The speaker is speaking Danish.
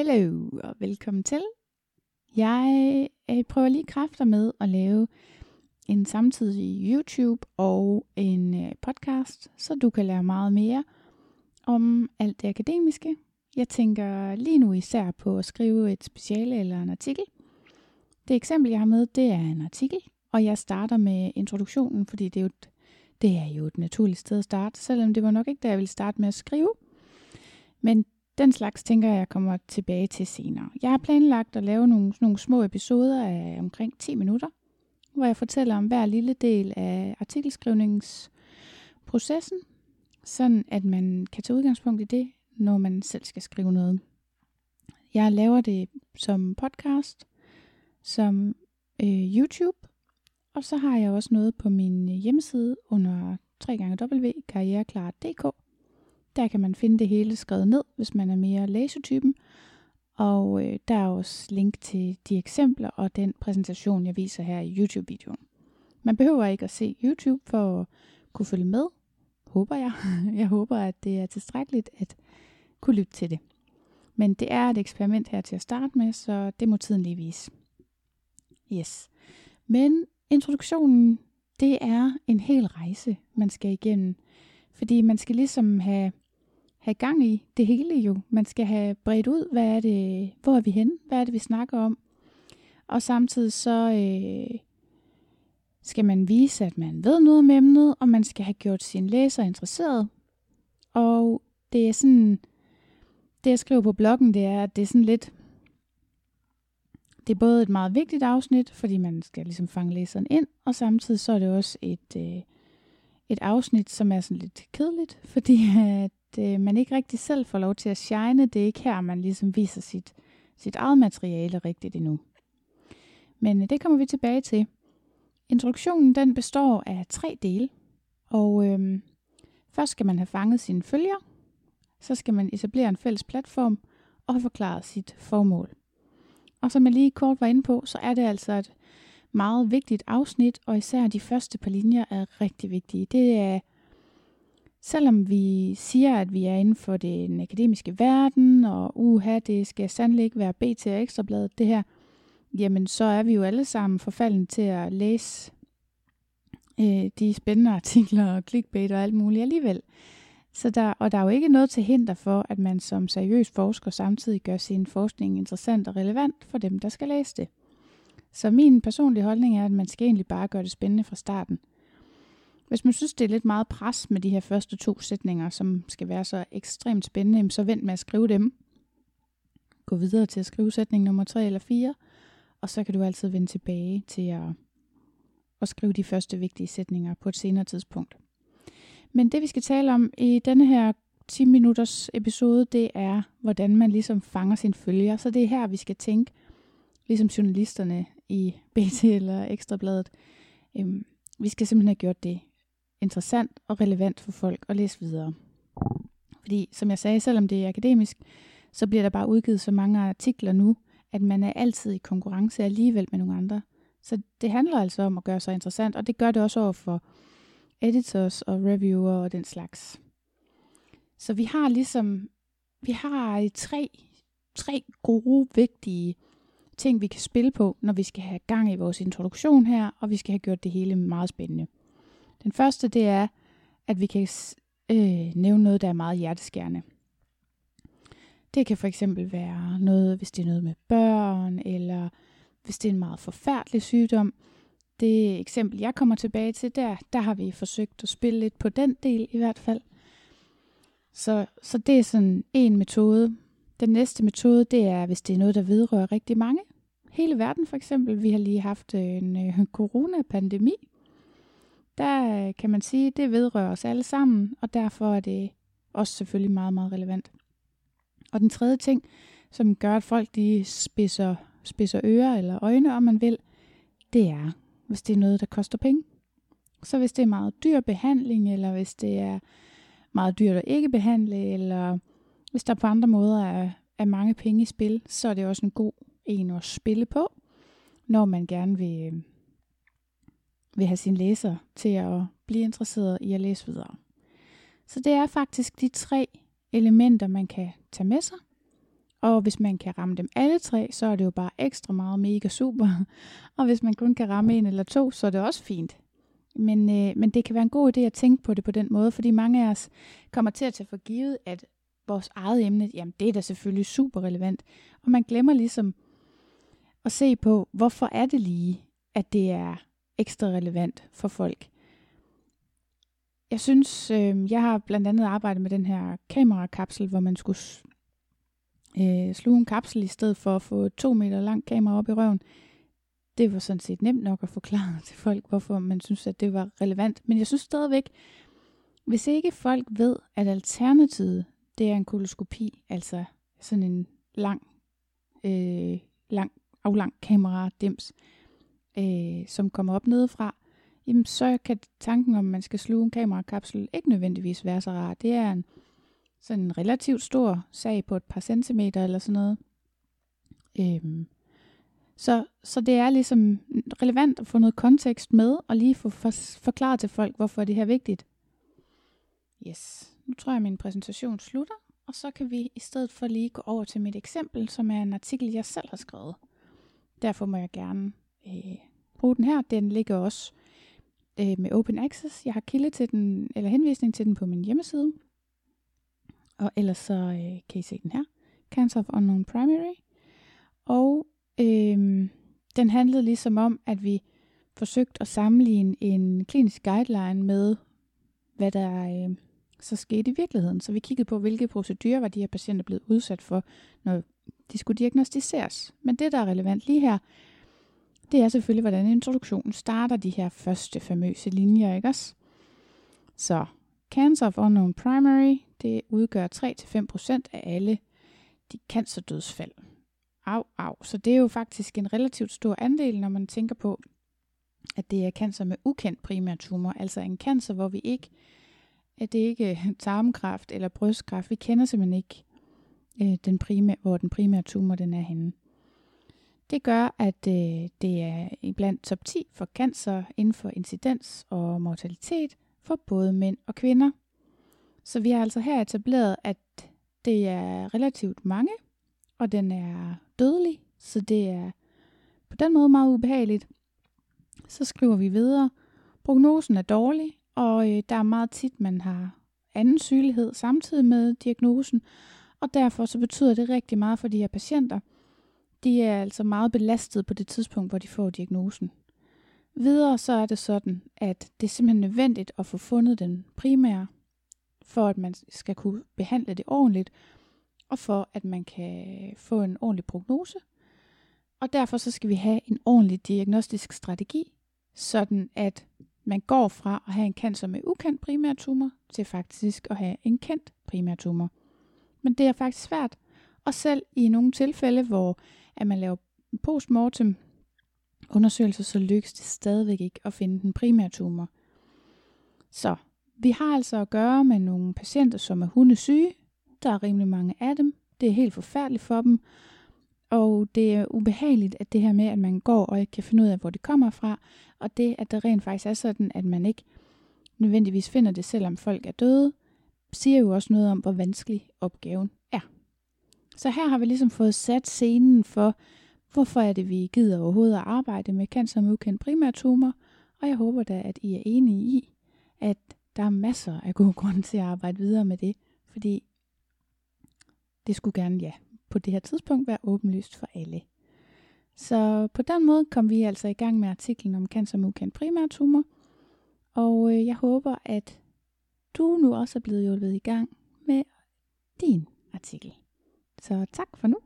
Hello og velkommen til. Jeg øh, prøver lige kræfter med at lave en samtidig YouTube og en øh, podcast, så du kan lære meget mere om alt det akademiske. Jeg tænker lige nu især på at skrive et speciale eller en artikel. Det eksempel, jeg har med, det er en artikel, og jeg starter med introduktionen, fordi det er jo et, det er jo et naturligt sted at starte, selvom det var nok ikke der, jeg ville starte med at skrive. Men den slags tænker jeg kommer tilbage til senere. Jeg har planlagt at lave nogle, nogle små episoder af omkring 10 minutter, hvor jeg fortæller om hver lille del af artikelskrivningsprocessen, sådan at man kan tage udgangspunkt i det, når man selv skal skrive noget. Jeg laver det som podcast, som øh, YouTube, og så har jeg også noget på min hjemmeside under www.karriereklar.dk, der kan man finde det hele skrevet ned, hvis man er mere læsetypen. Og øh, der er også link til de eksempler og den præsentation, jeg viser her i YouTube-videoen. Man behøver ikke at se YouTube for at kunne følge med, håber jeg. Jeg håber, at det er tilstrækkeligt at kunne lytte til det. Men det er et eksperiment her til at starte med, så det må tiden lige vise. Yes. Men introduktionen, det er en hel rejse, man skal igennem. Fordi man skal ligesom have have gang i det hele jo. Man skal have bredt ud, hvad er det, hvor er vi henne, hvad er det, vi snakker om. Og samtidig så øh, skal man vise, at man ved noget om emnet, og man skal have gjort sin læser interesseret. Og det er sådan, det jeg skriver på bloggen, det er, at det er sådan lidt, det er både et meget vigtigt afsnit, fordi man skal ligesom fange læseren ind, og samtidig så er det også et, øh, et afsnit, som er sådan lidt kedeligt, fordi at øh, man ikke rigtig selv får lov til at shine. Det er ikke her, man ligesom viser sit, sit eget materiale rigtigt endnu. Men øh, det kommer vi tilbage til. Introduktionen den består af tre dele, og øh, først skal man have fanget sine følger, så skal man etablere en fælles platform og have forklaret sit formål. Og som jeg lige kort var inde på, så er det altså et meget vigtigt afsnit, og især de første par linjer er rigtig vigtige. Det er Selvom vi siger, at vi er inden for den akademiske verden, og uha, det skal sandelig ikke være BT og Ekstrabladet, det her, jamen så er vi jo alle sammen forfalden til at læse øh, de spændende artikler og clickbait og alt muligt alligevel. Så der, og der er jo ikke noget til hinder for, at man som seriøs forsker samtidig gør sin forskning interessant og relevant for dem, der skal læse det. Så min personlige holdning er, at man skal egentlig bare gøre det spændende fra starten – hvis man synes, det er lidt meget pres med de her første to sætninger, som skal være så ekstremt spændende, så vent med at skrive dem. Gå videre til at skrive sætning nummer 3 eller 4, og så kan du altid vende tilbage til at, at skrive de første vigtige sætninger på et senere tidspunkt. Men det vi skal tale om i denne her 10 minutters episode, det er, hvordan man ligesom fanger sin følger. Så det er her, vi skal tænke, ligesom journalisterne i BT eller Ekstrabladet. Øhm, vi skal simpelthen have gjort det interessant og relevant for folk at læse videre. Fordi, som jeg sagde, selvom det er akademisk, så bliver der bare udgivet så mange artikler nu, at man er altid i konkurrence alligevel med nogle andre. Så det handler altså om at gøre sig interessant, og det gør det også over for editors og reviewer og den slags. Så vi har ligesom, vi har tre, tre gode, vigtige ting, vi kan spille på, når vi skal have gang i vores introduktion her, og vi skal have gjort det hele meget spændende. Den første, det er, at vi kan øh, nævne noget, der er meget hjerteskærende. Det kan for eksempel være noget, hvis det er noget med børn, eller hvis det er en meget forfærdelig sygdom. Det eksempel, jeg kommer tilbage til, der, der har vi forsøgt at spille lidt på den del i hvert fald. Så, så det er sådan en metode. Den næste metode, det er, hvis det er noget, der vedrører rigtig mange. Hele verden for eksempel. Vi har lige haft en en øh, coronapandemi, der øh, kan man sige, det vedrører os alle sammen, og derfor er det også selvfølgelig meget, meget relevant. Og den tredje ting, som gør, at folk de spidser, spidser ører eller øjne, om man vil, det er, hvis det er noget, der koster penge. Så hvis det er meget dyr behandling, eller hvis det er meget dyrt at ikke behandle, eller hvis der på andre måder er, er mange penge i spil, så er det også en god en at spille på, når man gerne vil øh, vil have sin læser til at blive interesseret i at læse videre. Så det er faktisk de tre elementer, man kan tage med sig. Og hvis man kan ramme dem alle tre, så er det jo bare ekstra meget mega super. Og hvis man kun kan ramme en eller to, så er det også fint. Men, øh, men det kan være en god idé at tænke på det på den måde, fordi mange af os kommer til at tage for givet, at vores eget emne, jamen det er da selvfølgelig super relevant. Og man glemmer ligesom at se på, hvorfor er det lige, at det er ekstra relevant for folk. Jeg synes, øh, jeg har blandt andet arbejdet med den her kamerakapsel, hvor man skulle øh, sluge en kapsel i stedet for at få to meter lang kamera op i røven. Det var sådan set nemt nok at forklare til folk, hvorfor man synes, at det var relevant. Men jeg synes stadigvæk, hvis ikke folk ved, at alternativet, det er en koloskopi, altså sådan en lang, øh, lang, aflang kamera dims, øh, øh, som kommer op nedefra, jamen så kan tanken om, at man skal sluge en kamerakapsel ikke nødvendigvis være så rar. Det er en sådan en relativt stor sag på et par centimeter eller sådan noget. Øhm, så, så det er ligesom relevant at få noget kontekst med, og lige få for, forklaret til folk, hvorfor det her er vigtigt. Yes, nu tror jeg, at min præsentation slutter, og så kan vi i stedet for lige gå over til mit eksempel, som er en artikel, jeg selv har skrevet. Derfor må jeg gerne øh, bruge den her. Den ligger også øh, med Open Access. Jeg har kilde til den, eller henvisning til den på min hjemmeside. Og ellers så øh, kan I se den her. Cancer of Unknown Primary. Og øh, den handlede ligesom om, at vi forsøgte at sammenligne en klinisk guideline med, hvad der øh, så skete i virkeligheden. Så vi kiggede på, hvilke procedurer var de her patienter blevet udsat for, når de skulle diagnostiseres. Men det, der er relevant lige her, det er selvfølgelig, hvordan introduktionen starter de her første famøse linjer, ikke også? Så Cancer of Unknown Primary, det udgør 3-5% af alle de cancerdødsfald. Au, au. Så det er jo faktisk en relativt stor andel, når man tænker på, at det er cancer med ukendt primærtumor, altså en cancer, hvor vi ikke, at det ikke er tarmkræft eller brystkræft. Vi kender simpelthen ikke øh, den primære, hvor den primære tumor den er henne. Det gør, at øh, det er blandt top 10 for cancer inden for incidens og mortalitet for både mænd og kvinder. Så vi har altså her etableret, at det er relativt mange, og den er dødelig, så det er på den måde meget ubehageligt. Så skriver vi videre. Prognosen er dårlig, og øh, der er meget tit, man har anden sygelighed samtidig med diagnosen, og derfor så betyder det rigtig meget for de her patienter. De er altså meget belastet på det tidspunkt, hvor de får diagnosen. Videre så er det sådan, at det er simpelthen nødvendigt at få fundet den primære, for at man skal kunne behandle det ordentligt, og for at man kan få en ordentlig prognose. Og derfor så skal vi have en ordentlig diagnostisk strategi, sådan at man går fra at have en cancer med ukendt primærtumor til faktisk at have en kendt primærtumor. Men det er faktisk svært, og selv i nogle tilfælde, hvor at man laver postmortem undersøgelser, så lykkes det stadigvæk ikke at finde den primære tumor. Så vi har altså at gøre med nogle patienter, som er hundesyge. Der er rimelig mange af dem. Det er helt forfærdeligt for dem. Og det er ubehageligt, at det her med, at man går og ikke kan finde ud af, hvor det kommer fra, og det, at det rent faktisk er sådan, at man ikke nødvendigvis finder det, selvom folk er døde, siger jo også noget om, hvor vanskelig opgaven er. Så her har vi ligesom fået sat scenen for, hvorfor er det, vi gider overhovedet at arbejde med cancer med ukendt primærtumor, og jeg håber da, at I er enige i, at der er masser af gode grunde til at arbejde videre med det, fordi det skulle gerne, ja, på det her tidspunkt være åbenlyst for alle. Så på den måde kom vi altså i gang med artiklen om cancer med ukendt primærtumor, og øh, jeg håber, at du nu også er blevet hjulpet i gang med din artikel. Så tak for nu.